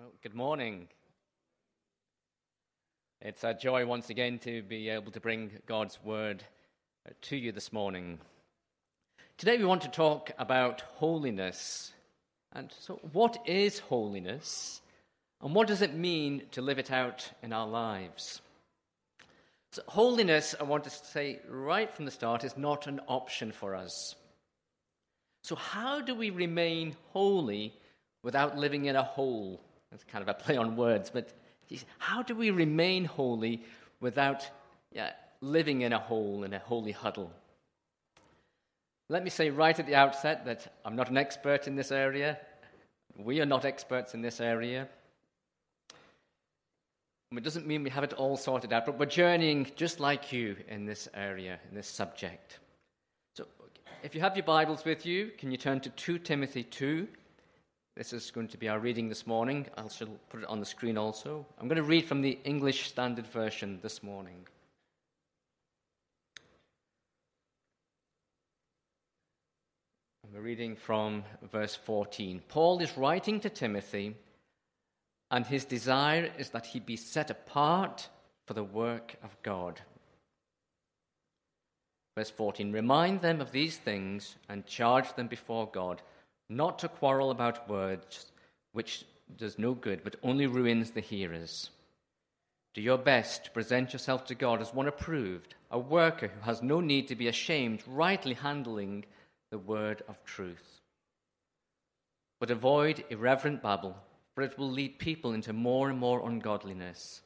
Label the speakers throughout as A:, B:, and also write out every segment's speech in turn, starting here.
A: Well, good morning. It's a joy once again to be able to bring God's word to you this morning. Today we want to talk about holiness. And so, what is holiness? And what does it mean to live it out in our lives? So, holiness, I want to say right from the start, is not an option for us. So, how do we remain holy without living in a hole? That's kind of a play on words, but how do we remain holy without yeah, living in a hole, in a holy huddle? Let me say right at the outset that I'm not an expert in this area. We are not experts in this area. Um, it doesn't mean we have it all sorted out, but we're journeying just like you in this area, in this subject. So, if you have your Bibles with you, can you turn to 2 Timothy 2? This is going to be our reading this morning. I shall put it on the screen also. I'm going to read from the English Standard Version this morning. We're reading from verse 14. Paul is writing to Timothy, and his desire is that he be set apart for the work of God. Verse 14 Remind them of these things and charge them before God not to quarrel about words, which does no good, but only ruins the hearers. Do your best to present yourself to God as one approved, a worker who has no need to be ashamed, rightly handling the word of truth. But avoid irreverent babble, for it will lead people into more and more ungodliness,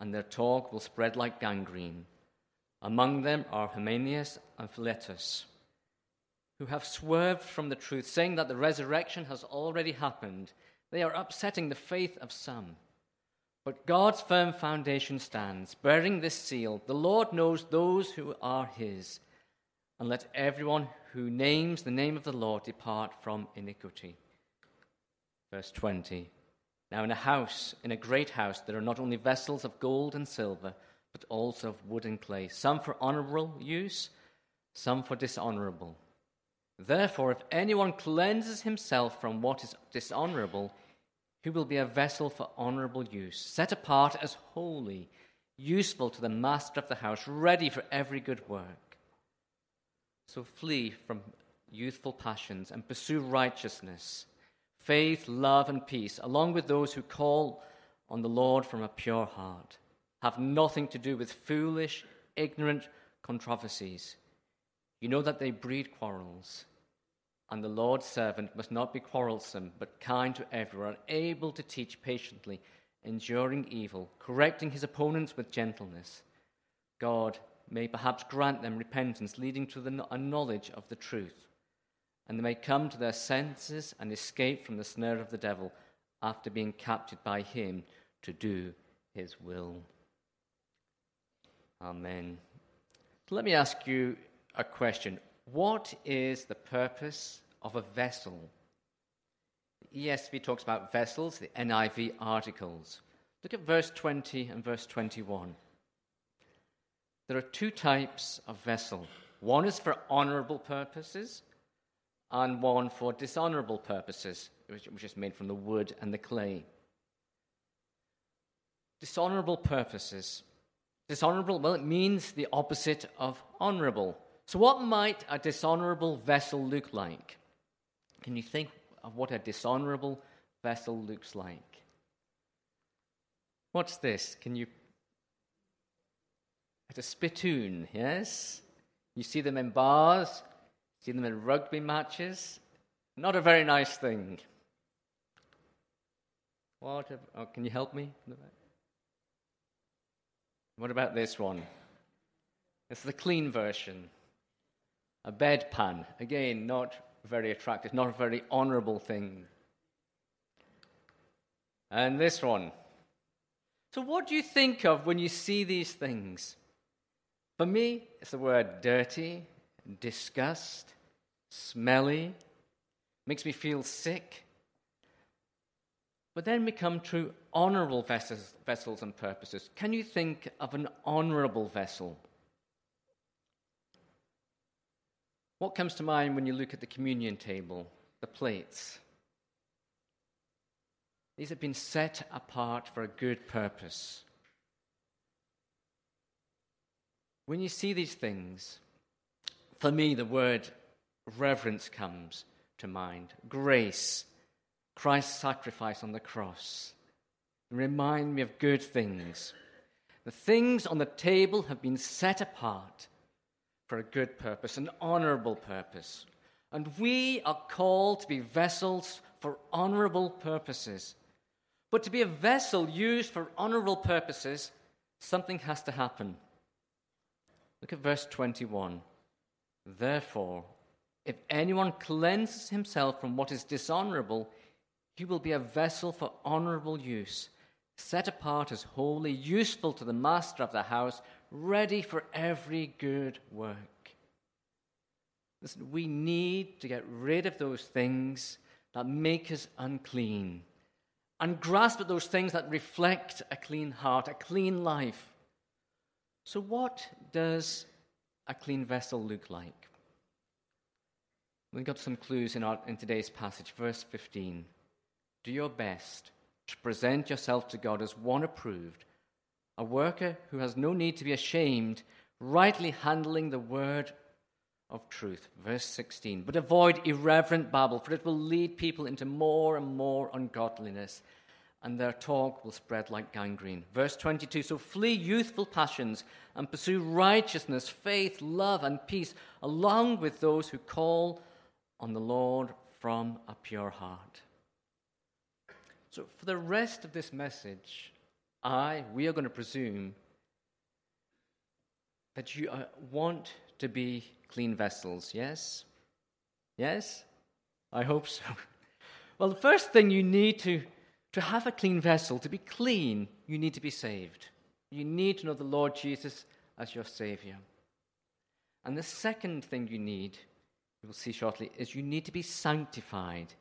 A: and their talk will spread like gangrene. Among them are Hymenaeus and Philetus who have swerved from the truth, saying that the resurrection has already happened. They are upsetting the faith of some. But God's firm foundation stands, bearing this seal The Lord knows those who are his. And let everyone who names the name of the Lord depart from iniquity. Verse 20. Now, in a house, in a great house, there are not only vessels of gold and silver, but also of wood and clay, some for honorable use, some for dishonorable. Therefore, if anyone cleanses himself from what is dishonorable, he will be a vessel for honorable use, set apart as holy, useful to the master of the house, ready for every good work. So flee from youthful passions and pursue righteousness, faith, love, and peace, along with those who call on the Lord from a pure heart. Have nothing to do with foolish, ignorant controversies you know that they breed quarrels. And the Lord's servant must not be quarrelsome, but kind to everyone, able to teach patiently, enduring evil, correcting his opponents with gentleness. God may perhaps grant them repentance, leading to the, a knowledge of the truth, and they may come to their senses and escape from the snare of the devil after being captured by him to do his will. Amen. So let me ask you a question What is the purpose of a vessel? The ESV talks about vessels, the NIV articles. Look at verse 20 and verse 21. There are two types of vessel one is for honorable purposes, and one for dishonorable purposes, which is made from the wood and the clay. Dishonorable purposes. Dishonorable, well, it means the opposite of honorable. So, what might a dishonorable vessel look like? Can you think of what a dishonorable vessel looks like? What's this? Can you. It's a spittoon, yes? You see them in bars, see them in rugby matches. Not a very nice thing. What? Oh, can you help me? What about this one? It's the clean version. A bedpan, again, not very attractive, not a very honorable thing. And this one. So, what do you think of when you see these things? For me, it's the word dirty, disgust, smelly, makes me feel sick. But then we come to honorable vessels, vessels and purposes. Can you think of an honorable vessel? What comes to mind when you look at the communion table, the plates? These have been set apart for a good purpose. When you see these things, for me, the word reverence comes to mind. Grace, Christ's sacrifice on the cross. Remind me of good things. The things on the table have been set apart for a good purpose, an honorable purpose. And we are called to be vessels for honorable purposes. But to be a vessel used for honorable purposes, something has to happen. Look at verse 21. Therefore, if anyone cleanses himself from what is dishonorable, he will be a vessel for honorable use, set apart as holy, useful to the master of the house, ready for every good work. Listen, we need to get rid of those things that make us unclean and grasp at those things that reflect a clean heart, a clean life. So, what does a clean vessel look like? We've got some clues in, our, in today's passage. Verse 15 Do your best to present yourself to God as one approved, a worker who has no need to be ashamed, rightly handling the word of truth. Verse 16 But avoid irreverent babble, for it will lead people into more and more ungodliness and their talk will spread like gangrene. Verse 22 So flee youthful passions and pursue righteousness, faith, love, and peace, along with those who call on the Lord from a pure heart. So, for the rest of this message, I, we are going to presume that you uh, want to be clean vessels, yes? Yes? I hope so. Well, the first thing you need to to have a clean vessel, to be clean, you need to be saved. You need to know the Lord Jesus as your Savior. And the second thing you need, we will see shortly, is you need to be sanctified,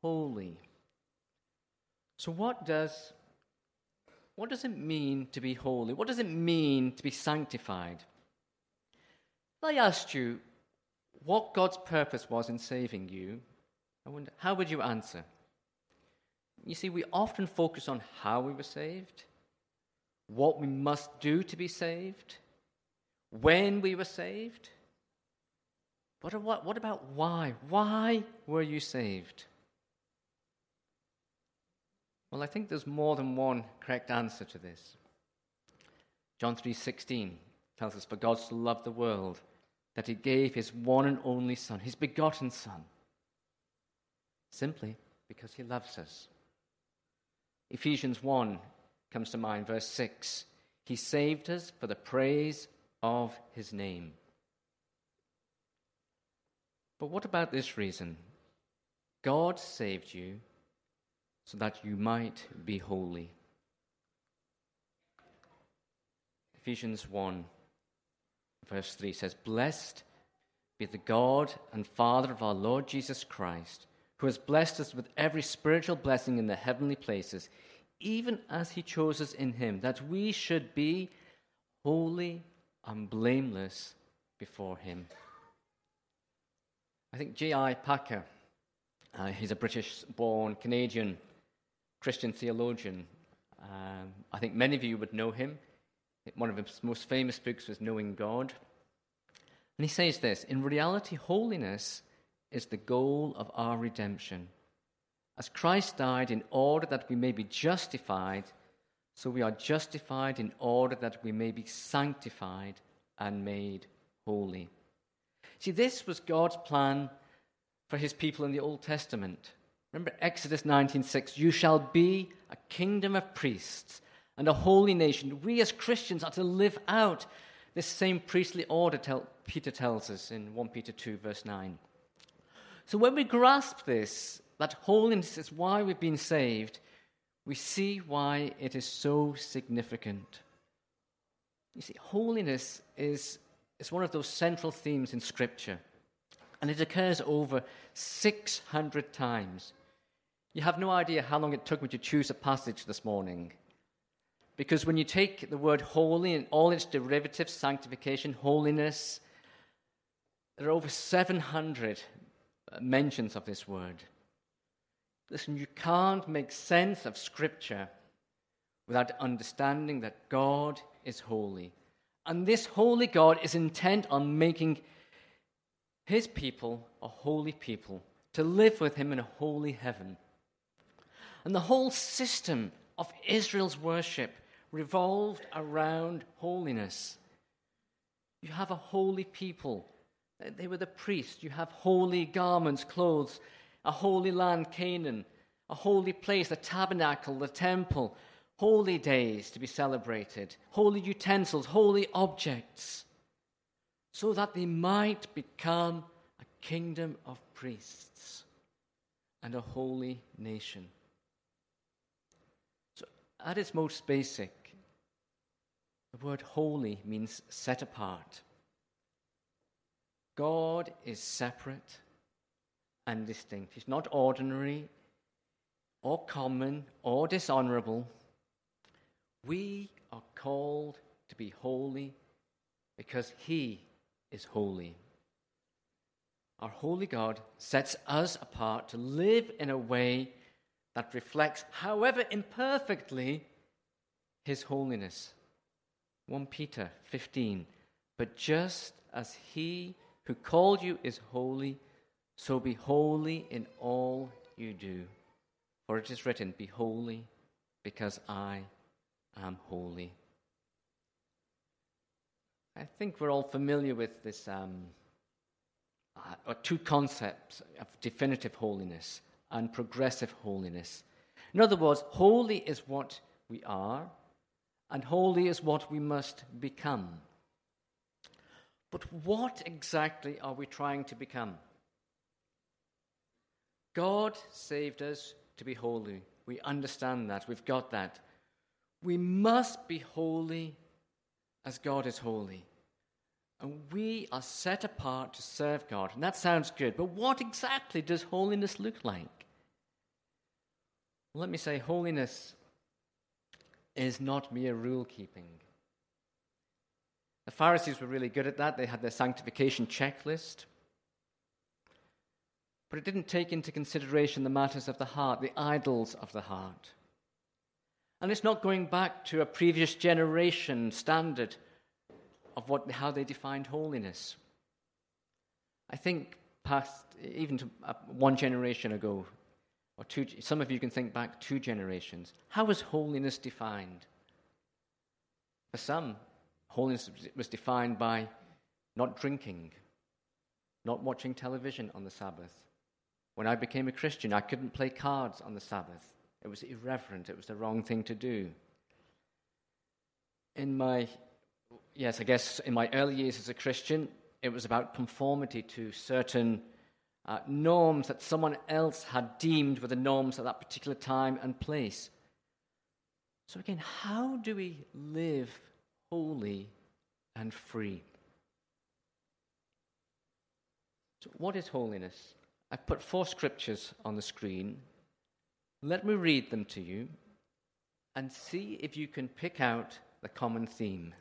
A: holy. So, what does, what does it mean to be holy? What does it mean to be sanctified? If I asked you what God's purpose was in saving you, I wonder, how would you answer? You see, we often focus on how we were saved, what we must do to be saved, when we were saved. But what, what about why? Why were you saved? Well, I think there's more than one correct answer to this. John 3:16 tells us for God so loved the world that he gave his one and only son, his begotten son, simply because he loves us. Ephesians 1 comes to mind, verse 6. He saved us for the praise of his name. But what about this reason? God saved you so that you might be holy. Ephesians 1, verse 3 says, Blessed be the God and Father of our Lord Jesus Christ who has blessed us with every spiritual blessing in the heavenly places, even as he chose us in him, that we should be holy and blameless before him. I think J.I. Packer, uh, he's a British born Canadian Christian theologian. Um, I think many of you would know him. One of his most famous books was Knowing God. And he says this In reality, holiness is the goal of our redemption. As Christ died in order that we may be justified, so we are justified in order that we may be sanctified and made holy. See, this was God's plan for his people in the Old Testament. Remember Exodus 19:6, you shall be a kingdom of priests and a holy nation. We as Christians are to live out this same priestly order, tell, Peter tells us in 1 Peter 2, verse 9. So when we grasp this, that holiness is why we've been saved, we see why it is so significant. You see, holiness is, is one of those central themes in Scripture, and it occurs over 600 times. You have no idea how long it took me to choose a passage this morning. Because when you take the word holy and all its derivatives, sanctification, holiness, there are over 700 mentions of this word. Listen, you can't make sense of Scripture without understanding that God is holy. And this holy God is intent on making his people a holy people, to live with him in a holy heaven. And the whole system of Israel's worship revolved around holiness. You have a holy people. They were the priests. You have holy garments, clothes, a holy land, Canaan, a holy place, the tabernacle, the temple, holy days to be celebrated, holy utensils, holy objects, so that they might become a kingdom of priests and a holy nation. At its most basic, the word holy means set apart. God is separate and distinct. He's not ordinary or common or dishonorable. We are called to be holy because He is holy. Our holy God sets us apart to live in a way that reflects, however imperfectly, His holiness. 1 Peter 15. But just as He who called you is holy, so be holy in all you do. For it is written, Be holy, because I am holy. I think we're all familiar with this um, uh, two concepts of definitive holiness and progressive holiness. In other words, holy is what we are, and holy is what we must become. But what exactly are we trying to become? God saved us to be holy. We understand that. We've got that. We must be holy as God is holy. And we are set apart to serve God. And that sounds good. But what exactly does holiness look like? Let me say, holiness is not mere rule keeping. The Pharisees were really good at that. They had their sanctification checklist. But it didn't take into consideration the matters of the heart, the idols of the heart. And it's not going back to a previous generation standard of what, how they defined holiness. I think past, even to uh, one generation ago, or two, some of you can think back two generations. How was holiness defined? For some, holiness was defined by not drinking, not watching television on the Sabbath. When I became a Christian, I couldn't play cards on the Sabbath. It was irreverent, it was the wrong thing to do. In my, yes, I guess in my early years as a Christian, it was about conformity to certain uh, norms that someone else had deemed were the norms at that particular time and place. So, again, how do we live holy and free? So, what is holiness? I've put four scriptures on the screen let me read them to you and see if you can pick out the common theme.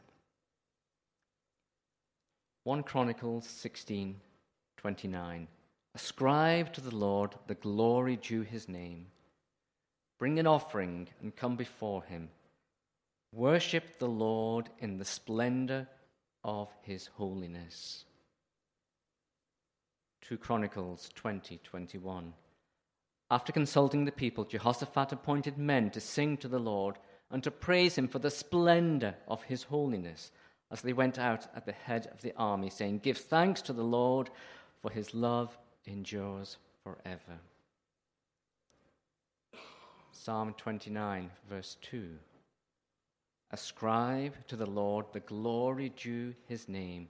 A: 1 Chronicles 16 29. Ascribe to the Lord the glory due his name. Bring an offering and come before him. Worship the Lord in the splendor of his holiness. 2 Chronicles 20 21. After consulting the people, Jehoshaphat appointed men to sing to the Lord and to praise him for the splendor of his holiness as they went out at the head of the army, saying, Give thanks to the Lord, for his love endures forever. Psalm 29, verse 2. Ascribe to the Lord the glory due his name.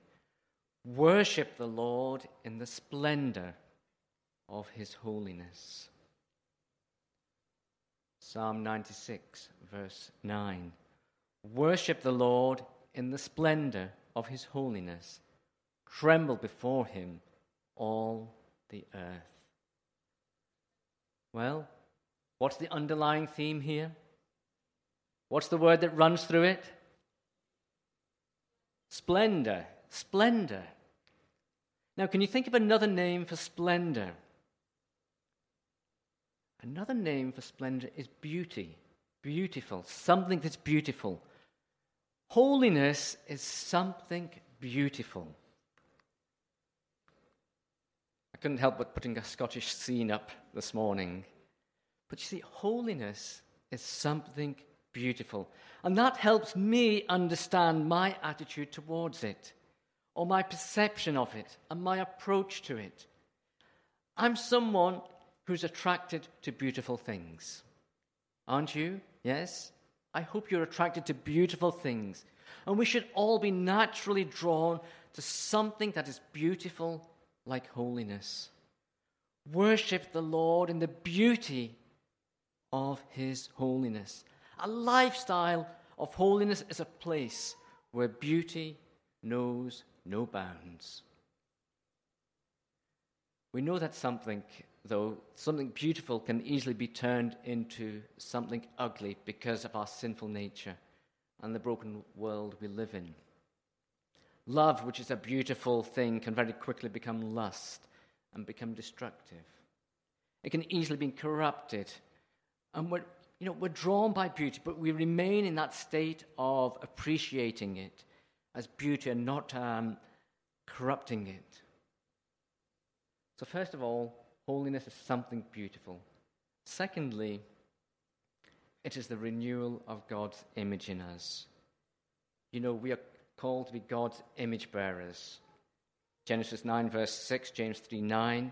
A: Worship the Lord in the splendor of his holiness. Psalm 96, verse 9. Worship the Lord in the splendor of his holiness. Tremble before him, all the earth. Well, what's the underlying theme here? What's the word that runs through it? Splendor. Splendor. Now, can you think of another name for splendor? Another name for splendor is beauty. Beautiful. Something that's beautiful. Holiness is something beautiful. I couldn't help but putting a Scottish scene up this morning. But you see, holiness is something beautiful. And that helps me understand my attitude towards it, or my perception of it, and my approach to it. I'm someone who's attracted to beautiful things. Aren't you? Yes? I hope you're attracted to beautiful things. And we should all be naturally drawn to something that is beautiful like holiness. Worship the Lord in the beauty of His holiness. A lifestyle of holiness is a place where beauty knows no bounds. We know that something, though, something beautiful can easily be turned into something ugly because of our sinful nature and the broken world we live in. Love, which is a beautiful thing, can very quickly become lust and become destructive. It can easily be corrupted. And we're, you know, we're drawn by beauty, but we remain in that state of appreciating it as beauty and not um, corrupting it. So, first of all, holiness is something beautiful. Secondly, it is the renewal of God's image in us. You know, we are called to be God's image bearers. Genesis 9, verse 6, James 3, 9.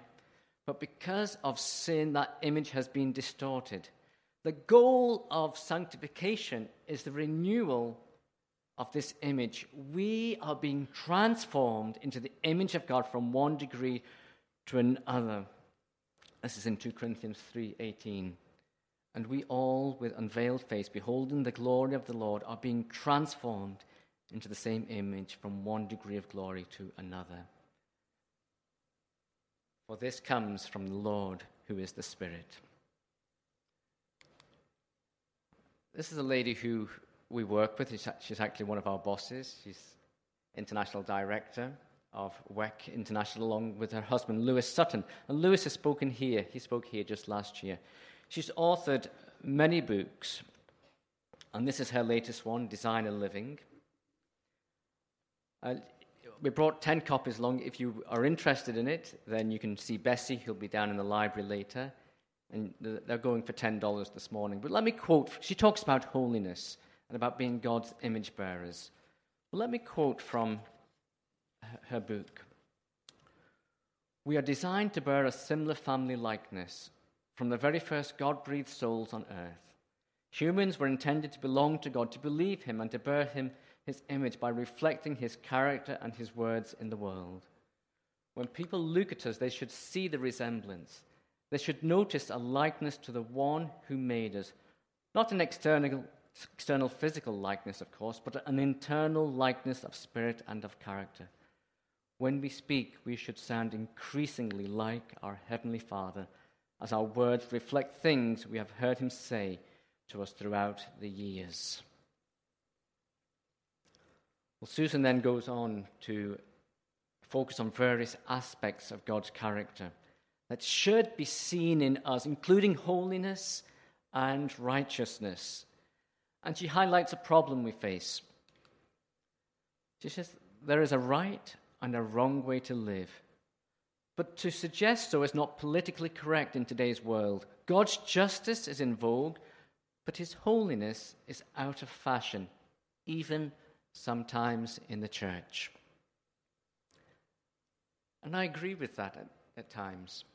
A: But because of sin, that image has been distorted. The goal of sanctification is the renewal of this image. We are being transformed into the image of God from one degree to another. This is in 2 Corinthians 3:18. And we all with unveiled face beholding the glory of the Lord are being transformed into the same image from one degree of glory to another. For this comes from the Lord who is the Spirit. This is a lady who we work with. She's actually one of our bosses. She's international director of WEC International, along with her husband, Lewis Sutton. And Lewis has spoken here. He spoke here just last year. She's authored many books, and this is her latest one, Design a Living. Uh, we brought 10 copies along. If you are interested in it, then you can see Bessie, who'll be down in the library later. And they're going for $10 this morning. But let me quote, she talks about holiness and about being God's image bearers. Let me quote from her book. We are designed to bear a similar family likeness from the very first God breathed souls on earth. Humans were intended to belong to God, to believe Him, and to bear Him His image by reflecting His character and His words in the world. When people look at us, they should see the resemblance. They should notice a likeness to the one who made us, not an external, external physical likeness, of course, but an internal likeness of spirit and of character. When we speak, we should sound increasingly like our Heavenly Father as our words reflect things we have heard Him say to us throughout the years. Well, Susan then goes on to focus on various aspects of God's character that should be seen in us, including holiness and righteousness. And she highlights a problem we face. She says there is a right and a wrong way to live. But to suggest so is not politically correct in today's world. God's justice is in vogue, but his holiness is out of fashion, even sometimes in the church. And I agree with that at, at times.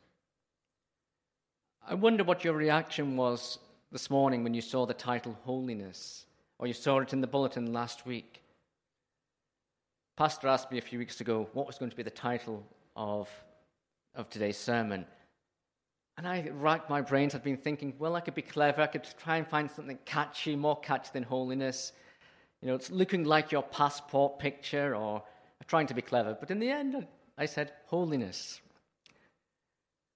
A: I wonder what your reaction was this morning when you saw the title Holiness, or you saw it in the bulletin last week. Pastor asked me a few weeks ago what was going to be the title of, of today's sermon. And I racked my brains. I'd been thinking, well, I could be clever. I could try and find something catchy, more catchy than holiness. You know, it's looking like your passport picture or trying to be clever. But in the end, I said, holiness.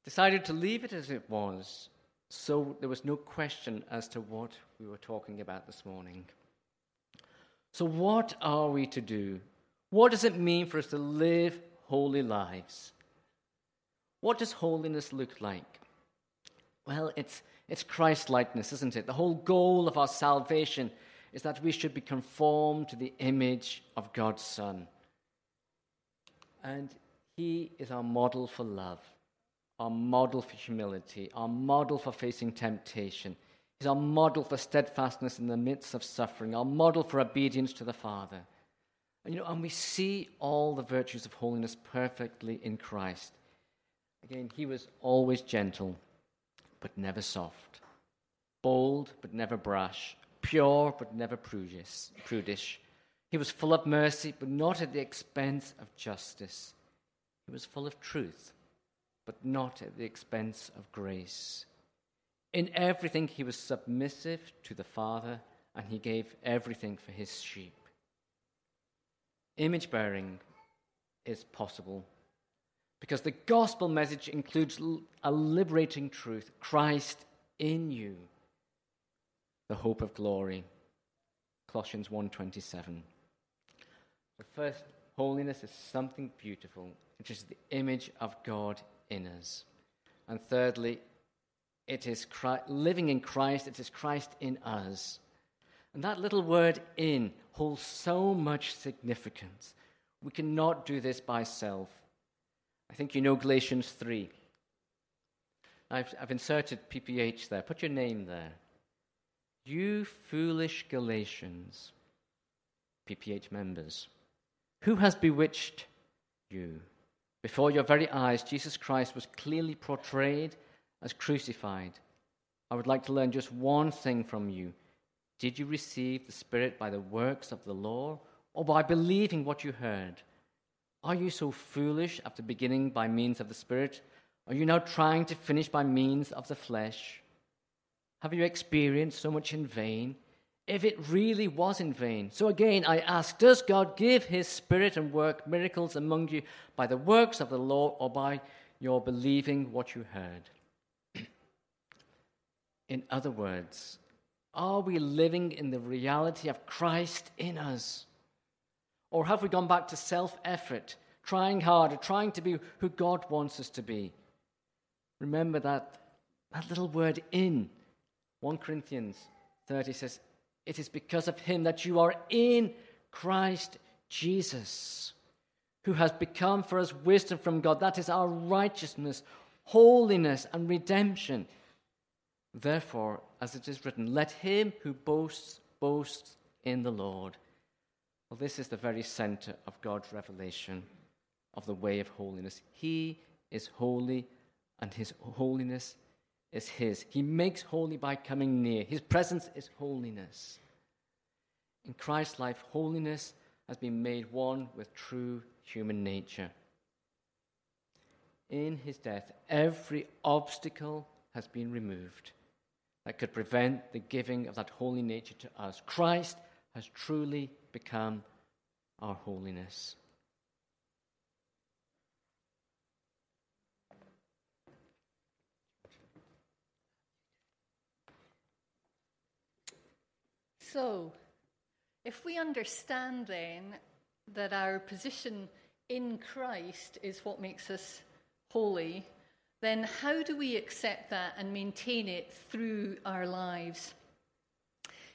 A: Decided to leave it as it was. So there was no question as to what we were talking about this morning. So, what are we to do what does it mean for us to live holy lives? What does holiness look like? Well, it's, it's Christ likeness, isn't it? The whole goal of our salvation is that we should be conformed to the image of God's Son. And He is our model for love, our model for humility, our model for facing temptation. He's our model for steadfastness in the midst of suffering, our model for obedience to the Father. And, you know, and we see all the virtues of holiness perfectly in Christ. Again, he was always gentle, but never soft, bold, but never brash, pure, but never prudish. prudish. He was full of mercy, but not at the expense of justice. He was full of truth, but not at the expense of grace. In everything, he was submissive to the Father, and he gave everything for his sheep. Image bearing is possible because the gospel message includes a liberating truth Christ in you, the hope of glory. Colossians 1:27. The first holiness is something beautiful, which is the image of God in us. And thirdly, it is Christ, living in Christ, it is Christ in us. And that little word in holds so much significance. We cannot do this by self. I think you know Galatians 3. I've, I've inserted PPH there. Put your name there. You foolish Galatians, PPH members, who has bewitched you? Before your very eyes, Jesus Christ was clearly portrayed as crucified. I would like to learn just one thing from you. Did you receive the Spirit by the works of the law or by believing what you heard? Are you so foolish after beginning by means of the Spirit? Are you now trying to finish by means of the flesh? Have you experienced so much in vain? If it really was in vain. So again, I ask Does God give His Spirit and work miracles among you by the works of the law or by your believing what you heard? in other words, are we living in the reality of Christ in us? Or have we gone back to self effort, trying harder, trying to be who God wants us to be? Remember that, that little word in. 1 Corinthians 30 says, It is because of him that you are in Christ Jesus, who has become for us wisdom from God. That is our righteousness, holiness, and redemption. Therefore, as it is written, let him who boasts boast in the Lord. Well, this is the very center of God's revelation of the way of holiness. He is holy, and his holiness is his. He makes holy by coming near. His presence is holiness. In Christ's life, holiness has been made one with true human nature. In his death, every obstacle has been removed that could prevent the giving of that holy nature to us. Christ has truly become our holiness.
B: So, if we understand then that our position in Christ is what makes us holy, then how do we accept that and maintain it through our lives?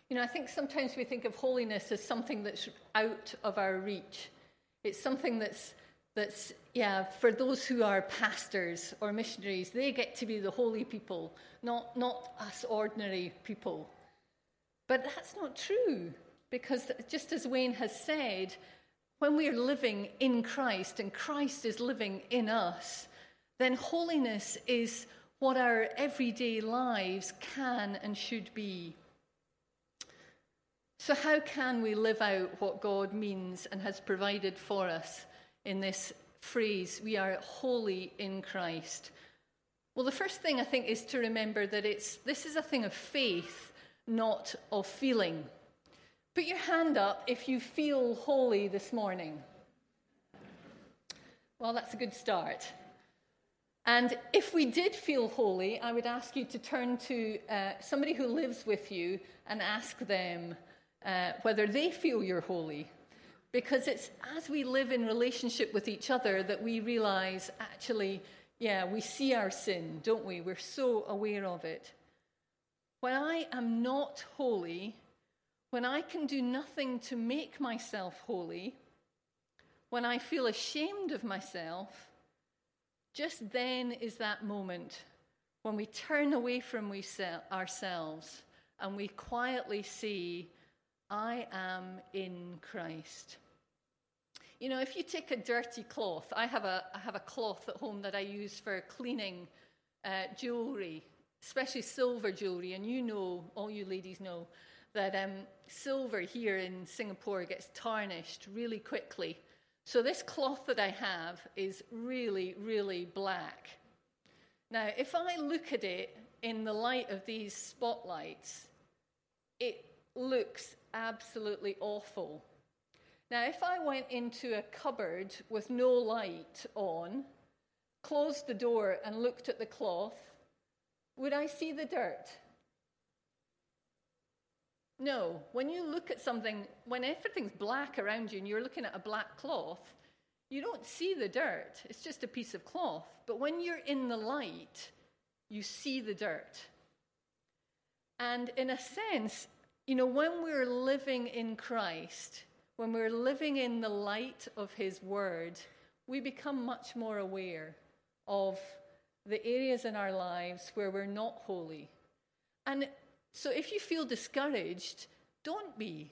B: You know, I think sometimes we think of holiness as something that's out of our reach. It's something that's, that's yeah, for those who are pastors or missionaries, they get to be the holy people, not, not us ordinary people. But that's not true, because just as Wayne has said, when we are living in Christ and Christ is living in us, then holiness is what our everyday lives can and should be. So, how can we live out what God means and has provided for us in this phrase, we are holy in Christ? Well, the first thing I think is to remember that it's, this is a thing of faith, not of feeling. Put your hand up if you feel holy this morning. Well, that's a good start. And if we did feel holy, I would ask you to turn to uh, somebody who lives with you and ask them uh, whether they feel you're holy. Because it's as we live in relationship with each other that we realize actually, yeah, we see our sin, don't we? We're so aware of it. When I am not holy, when I can do nothing to make myself holy, when I feel ashamed of myself, just then is that moment when we turn away from we ourselves and we quietly see, I am in Christ. You know, if you take a dirty cloth, I have a, I have a cloth at home that I use for cleaning uh, jewellery, especially silver jewellery, and you know, all you ladies know, that um, silver here in Singapore gets tarnished really quickly. So this cloth that I have is really, really black. Now, if I look at it in the light of these spotlights, it looks absolutely awful. Now, if I went into a cupboard with no light on, closed the door, and looked at the cloth, would I see the dirt? No. When you look at something, when everything's black around you and you're looking at a black cloth, you don't see the dirt. It's just a piece of cloth. But when you're in the light, you see the dirt. And in a sense, you know, when we're living in Christ, when we're living in the light of His Word, we become much more aware of the areas in our lives where we're not holy. And so if you feel discouraged, don't be.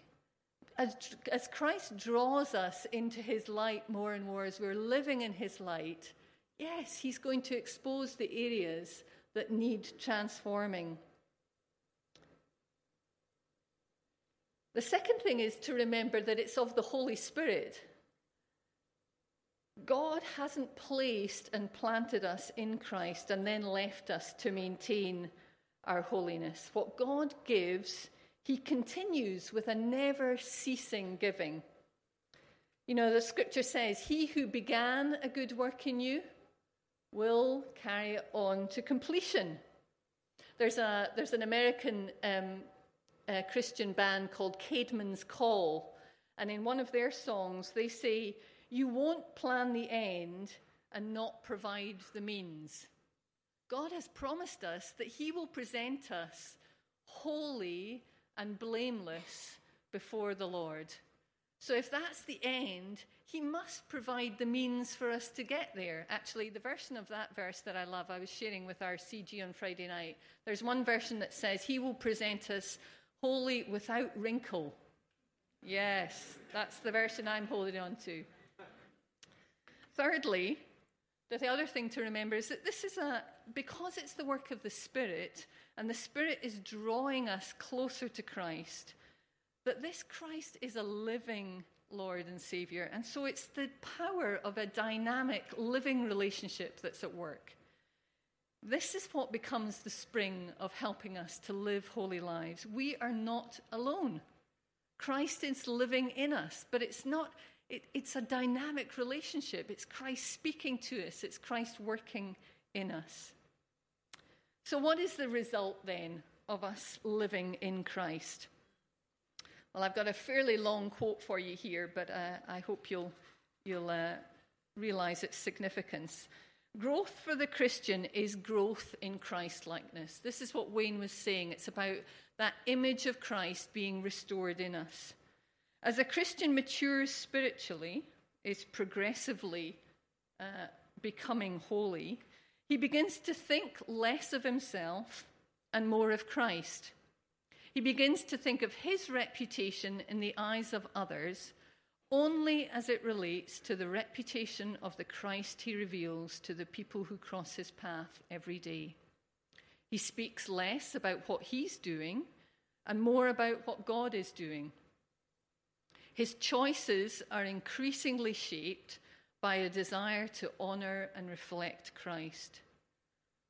B: As, as Christ draws us into His light more and more, as we're living in His light, yes, He's going to expose the areas that need transforming. The second thing is to remember that it's of the Holy Spirit. God hasn't placed and planted us in Christ and then left us to maintain our holiness. What God gives, He continues with a never ceasing giving. You know, the scripture says, He who began a good work in you will carry it on to completion. There's, a, there's an American um, a Christian band called Caedmon's Call. And in one of their songs, they say, You won't plan the end and not provide the means. God has promised us that He will present us holy and blameless before the Lord. So, if that's the end, He must provide the means for us to get there. Actually, the version of that verse that I love, I was sharing with our CG on Friday night. There's one version that says, He will present us holy without wrinkle. Yes, that's the version I'm holding on to. Thirdly, the other thing to remember is that this is a, because it's the work of the Spirit, and the Spirit is drawing us closer to Christ, that this Christ is a living Lord and Savior. And so it's the power of a dynamic, living relationship that's at work. This is what becomes the spring of helping us to live holy lives. We are not alone. Christ is living in us, but it's not, it, it's a dynamic relationship. It's Christ speaking to us, it's Christ working in us. So, what is the result then of us living in Christ? Well, I've got a fairly long quote for you here, but uh, I hope you'll, you'll uh, realize its significance. Growth for the Christian is growth in Christ likeness. This is what Wayne was saying. It's about that image of Christ being restored in us. As a Christian matures spiritually, is progressively uh, becoming holy, he begins to think less of himself and more of Christ. He begins to think of his reputation in the eyes of others only as it relates to the reputation of the Christ he reveals to the people who cross his path every day. He speaks less about what he's doing and more about what God is doing. His choices are increasingly shaped by a desire to honor and reflect Christ.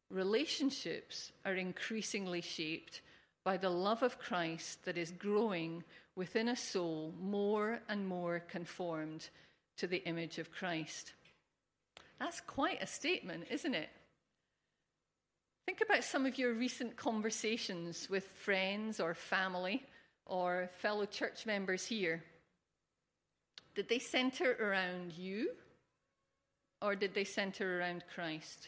B: Relationships are increasingly shaped by the love of Christ that is growing within a soul more and more conformed to the image of Christ. That's quite a statement, isn't it? Think about some of your recent conversations with friends or family or fellow church members here. Did they center around you or did they center around Christ?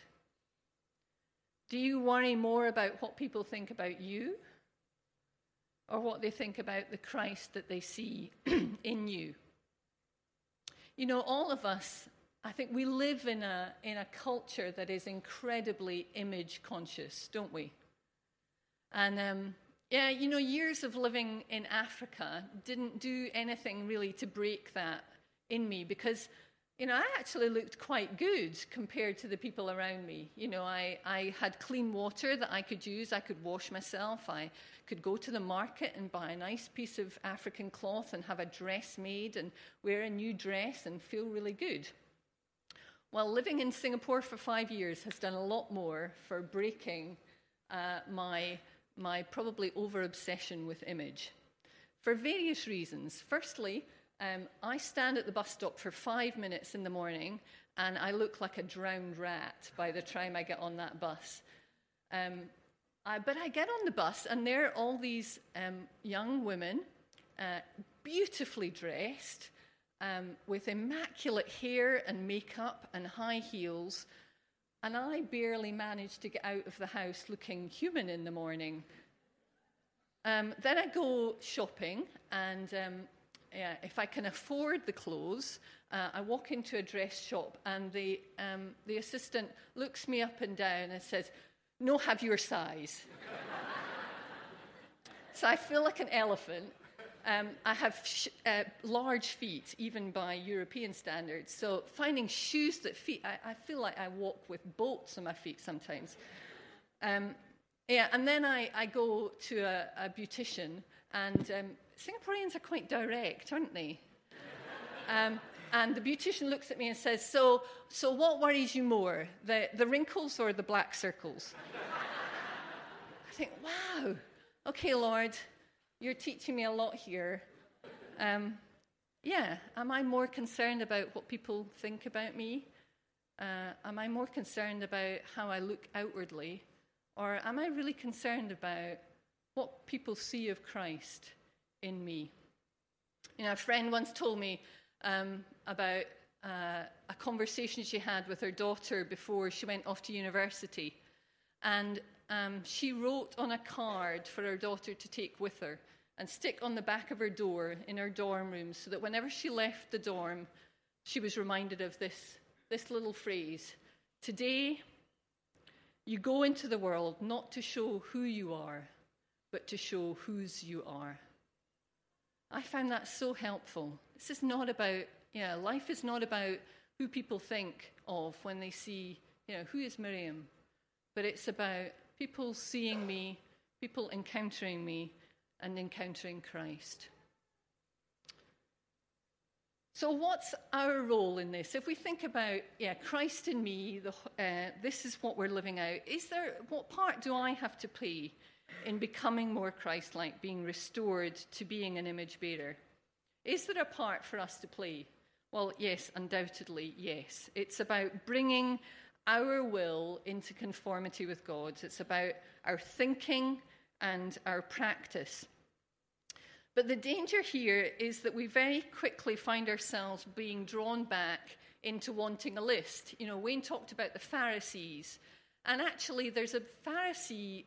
B: Do you worry more about what people think about you or what they think about the Christ that they see in you? You know, all of us, I think we live in a, in a culture that is incredibly image conscious, don't we? And um, yeah, you know, years of living in Africa didn't do anything really to break that in me because you know, I actually looked quite good compared to the people around me. You know, I, I had clean water that I could use. I could wash myself. I could go to the market and buy a nice piece of African cloth and have a dress made and wear a new dress and feel really good. Well, living in Singapore for five years has done a lot more for breaking uh, my, my probably over obsession with image for various reasons. Firstly, um, I stand at the bus stop for five minutes in the morning and I look like a drowned rat by the time I get on that bus. Um, I, but I get on the bus and there are all these um, young women, uh, beautifully dressed, um, with immaculate hair and makeup and high heels. And I barely manage to get out of the house looking human in the morning. Um, then I go shopping, and um, yeah, if I can afford the clothes, uh, I walk into a dress shop and the, um, the assistant looks me up and down and says, No, have your size. so I feel like an elephant. Um, I have sh- uh, large feet, even by European standards. So finding shoes that fit, I, I, feel like I walk with bolts on my feet sometimes. Um, yeah, and then I, I go to a, a beautician, and um, Singaporeans are quite direct, aren't they? Um, and the beautician looks at me and says, So, so what worries you more, the, the wrinkles or the black circles? I think, Wow, okay, Lord, you're teaching me a lot here. Um, yeah, am I more concerned about what people think about me? Uh, am I more concerned about how I look outwardly? Or am I really concerned about what people see of Christ? In me. You know, a friend once told me um, about uh, a conversation she had with her daughter before she went off to university. And um, she wrote on a card for her daughter to take with her and stick on the back of her door in her dorm room so that whenever she left the dorm, she was reminded of this, this little phrase Today, you go into the world not to show who you are, but to show whose you are. I found that so helpful. This is not about, yeah, life is not about who people think of when they see, you know, who is Miriam? But it's about people seeing me, people encountering me, and encountering Christ. So, what's our role in this? If we think about, yeah, Christ in me, the, uh, this is what we're living out. Is there what part do I have to play in becoming more Christ like, being restored to being an image bearer. Is there a part for us to play? Well, yes, undoubtedly, yes. It's about bringing our will into conformity with God's, it's about our thinking and our practice. But the danger here is that we very quickly find ourselves being drawn back into wanting a list. You know, Wayne talked about the Pharisees, and actually, there's a Pharisee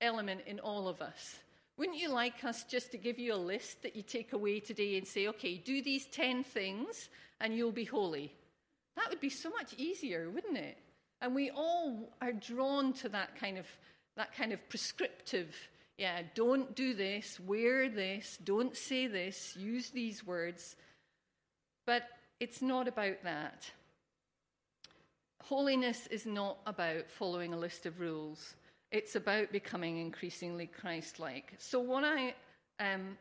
B: element in all of us. Wouldn't you like us just to give you a list that you take away today and say, okay, do these 10 things and you'll be holy? That would be so much easier, wouldn't it? And we all are drawn to that kind of, that kind of prescriptive, yeah, don't do this, wear this, don't say this, use these words. But it's not about that. Holiness is not about following a list of rules. It's about becoming increasingly Christ like. So, what I um,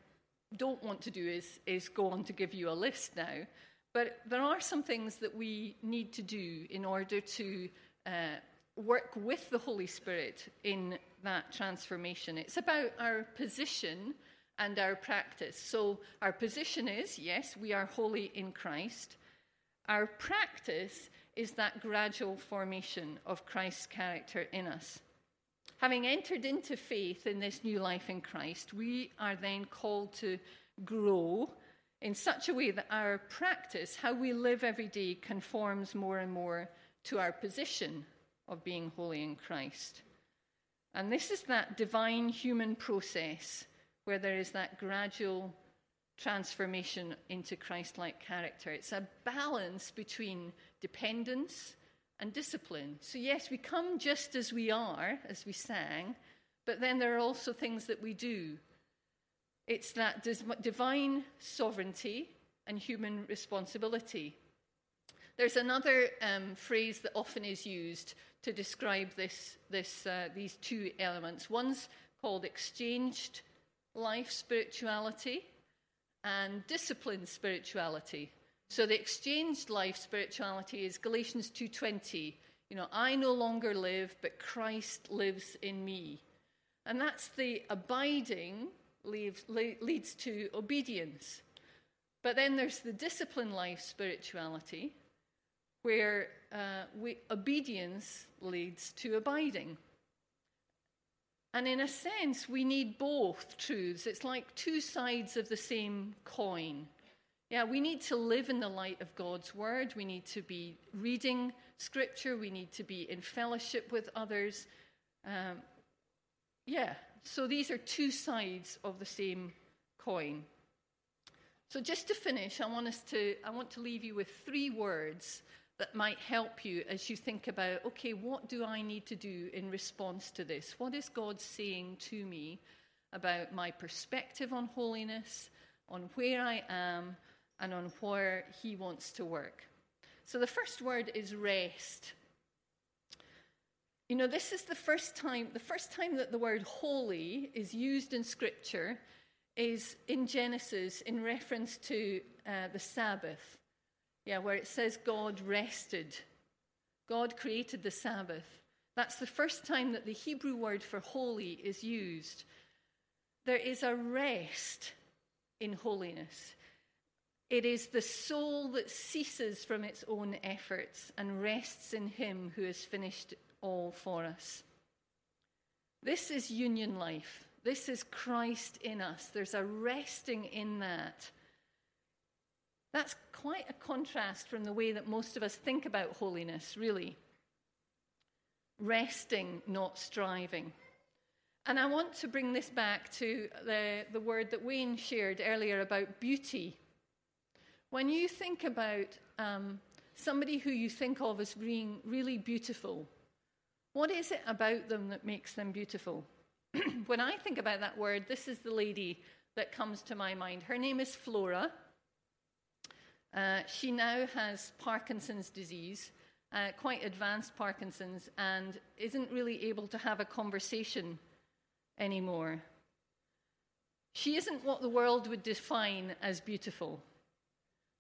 B: don't want to do is, is go on to give you a list now, but there are some things that we need to do in order to uh, work with the Holy Spirit in that transformation. It's about our position and our practice. So, our position is yes, we are holy in Christ. Our practice is that gradual formation of Christ's character in us. Having entered into faith in this new life in Christ, we are then called to grow in such a way that our practice, how we live every day, conforms more and more to our position of being holy in Christ. And this is that divine human process where there is that gradual transformation into Christ like character. It's a balance between dependence and discipline. So, yes, we come just as we are, as we sang, but then there are also things that we do. It's that divine sovereignty and human responsibility. There's another um, phrase that often is used to describe this, this, uh, these two elements. One's called exchanged life spirituality and disciplined spirituality. So the exchanged life spirituality is Galatians 2:20. You know, I no longer live, but Christ lives in me. And that's the abiding leaves, leads to obedience. But then there's the discipline life spirituality, where uh, we, obedience leads to abiding. And in a sense, we need both truths. It's like two sides of the same coin. Yeah, we need to live in the light of God's word. We need to be reading scripture. We need to be in fellowship with others. Um, yeah, so these are two sides of the same coin. So just to finish, I want us to I want to leave you with three words that might help you as you think about okay, what do I need to do in response to this? What is God saying to me about my perspective on holiness, on where I am, and on where He wants to work? So the first word is rest. You know, this is the first time, the first time that the word holy is used in Scripture is in Genesis in reference to uh, the Sabbath. Yeah, where it says God rested. God created the Sabbath. That's the first time that the Hebrew word for holy is used. There is a rest in holiness. It is the soul that ceases from its own efforts and rests in Him who has finished all for us. This is union life. This is Christ in us. There's a resting in that. That's quite a contrast from the way that most of us think about holiness, really. Resting, not striving. And I want to bring this back to the, the word that Wayne shared earlier about beauty. When you think about um, somebody who you think of as being really beautiful, what is it about them that makes them beautiful? when I think about that word, this is the lady that comes to my mind. Her name is Flora. Uh, she now has Parkinson's disease, uh, quite advanced Parkinson's, and isn't really able to have a conversation anymore. She isn't what the world would define as beautiful,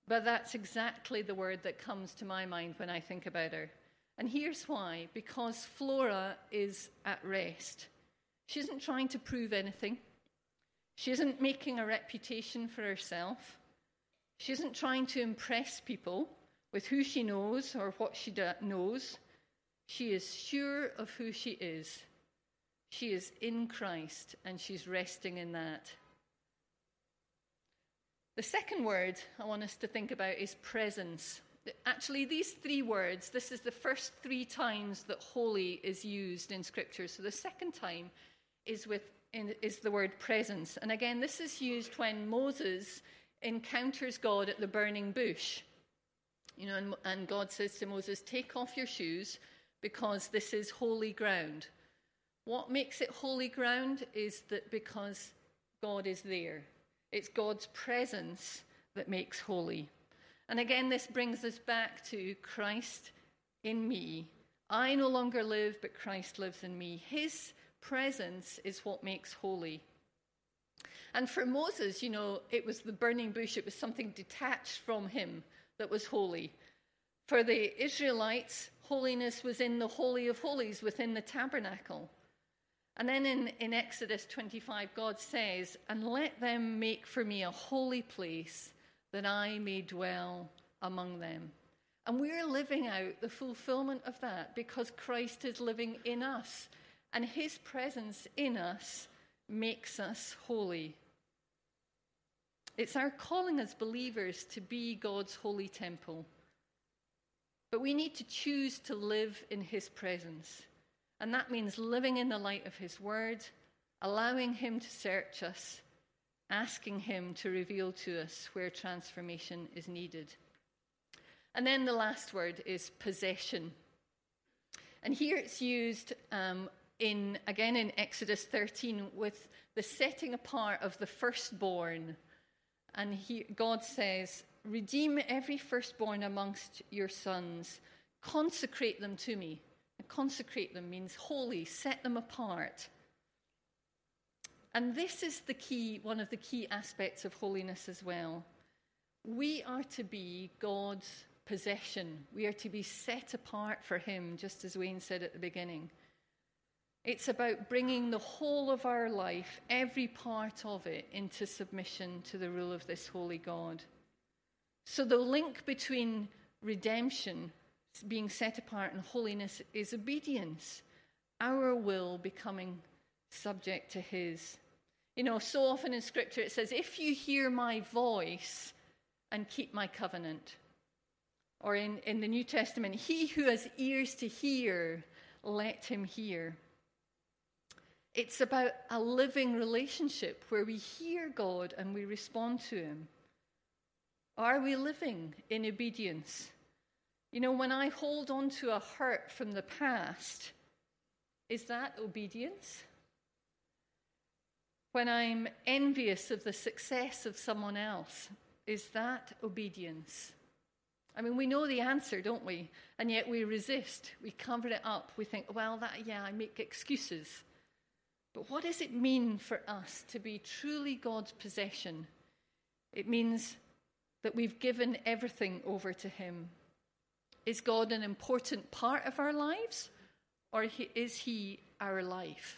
B: but that's exactly the word that comes to my mind when I think about her. And here's why because Flora is at rest. She isn't trying to prove anything, she isn't making a reputation for herself. She isn't trying to impress people with who she knows or what she knows. She is sure of who she is. She is in Christ and she's resting in that. The second word I want us to think about is presence. Actually, these three words, this is the first three times that holy is used in Scripture. So the second time is, with, is the word presence. And again, this is used when Moses encounters God at the burning bush. You know, and, and God says to Moses, Take off your shoes because this is holy ground. What makes it holy ground is that because God is there, it's God's presence that makes holy. And again, this brings us back to Christ in me. I no longer live, but Christ lives in me. His presence is what makes holy. And for Moses, you know, it was the burning bush, it was something detached from him that was holy. For the Israelites, holiness was in the Holy of Holies within the tabernacle. And then in, in Exodus 25, God says, And let them make for me a holy place that I may dwell among them. And we're living out the fulfillment of that because Christ is living in us. And his presence in us makes us holy. It's our calling as believers to be God's holy temple. But we need to choose to live in his presence. And that means living in the light of His Word, allowing Him to search us, asking Him to reveal to us where transformation is needed. And then the last word is possession. And here it's used um, in, again in Exodus 13 with the setting apart of the firstborn. And he, God says, Redeem every firstborn amongst your sons, consecrate them to me. And consecrate them means holy, set them apart. And this is the key, one of the key aspects of holiness as well. We are to be God's possession. We are to be set apart for Him, just as Wayne said at the beginning. It's about bringing the whole of our life, every part of it, into submission to the rule of this holy God. So the link between redemption, being set apart, and holiness is obedience, our will becoming subject to His. You know, so often in Scripture it says, If you hear my voice and keep my covenant, or in, in the New Testament, he who has ears to hear, let him hear. It's about a living relationship where we hear God and we respond to him. Are we living in obedience? You know, when I hold on to a hurt from the past, is that obedience? When I'm envious of the success of someone else, is that obedience? I mean, we know the answer, don't we? And yet we resist. We cover it up. We think, well, that, yeah, I make excuses. But what does it mean for us to be truly God's possession? It means that we've given everything over to Him. Is God an important part of our lives, or is He our life?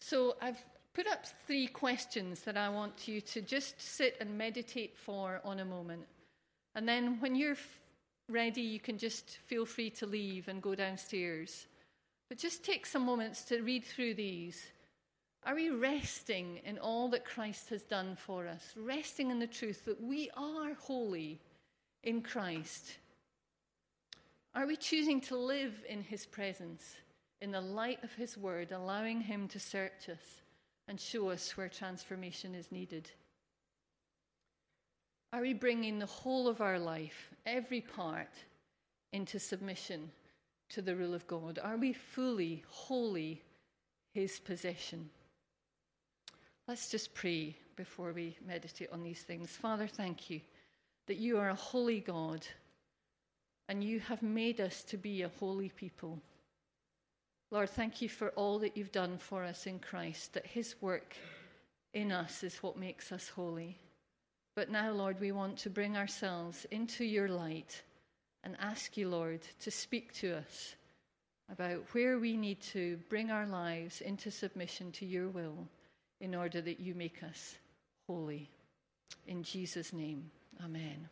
B: So I've put up three questions that I want you to just sit and meditate for on a moment. And then when you're ready, you can just feel free to leave and go downstairs. But just take some moments to read through these. Are we resting in all that Christ has done for us? Resting in the truth that we are holy in Christ? Are we choosing to live in his presence, in the light of his word, allowing him to search us? and show us where transformation is needed? Are we bringing the whole of our life, every part, into submission to the rule of God? Are we fully, wholly His possession? Let's just pray before we meditate on these things. Father, thank you that you are a holy God and you have made us to be a holy people. Lord, thank you for all that you've done for us in Christ, that his work in us is what makes us holy. But now, Lord, we want to bring ourselves into your light and ask you, Lord, to speak to us about where we need to bring our lives into submission to your will in order that you make us holy. In Jesus' name, amen.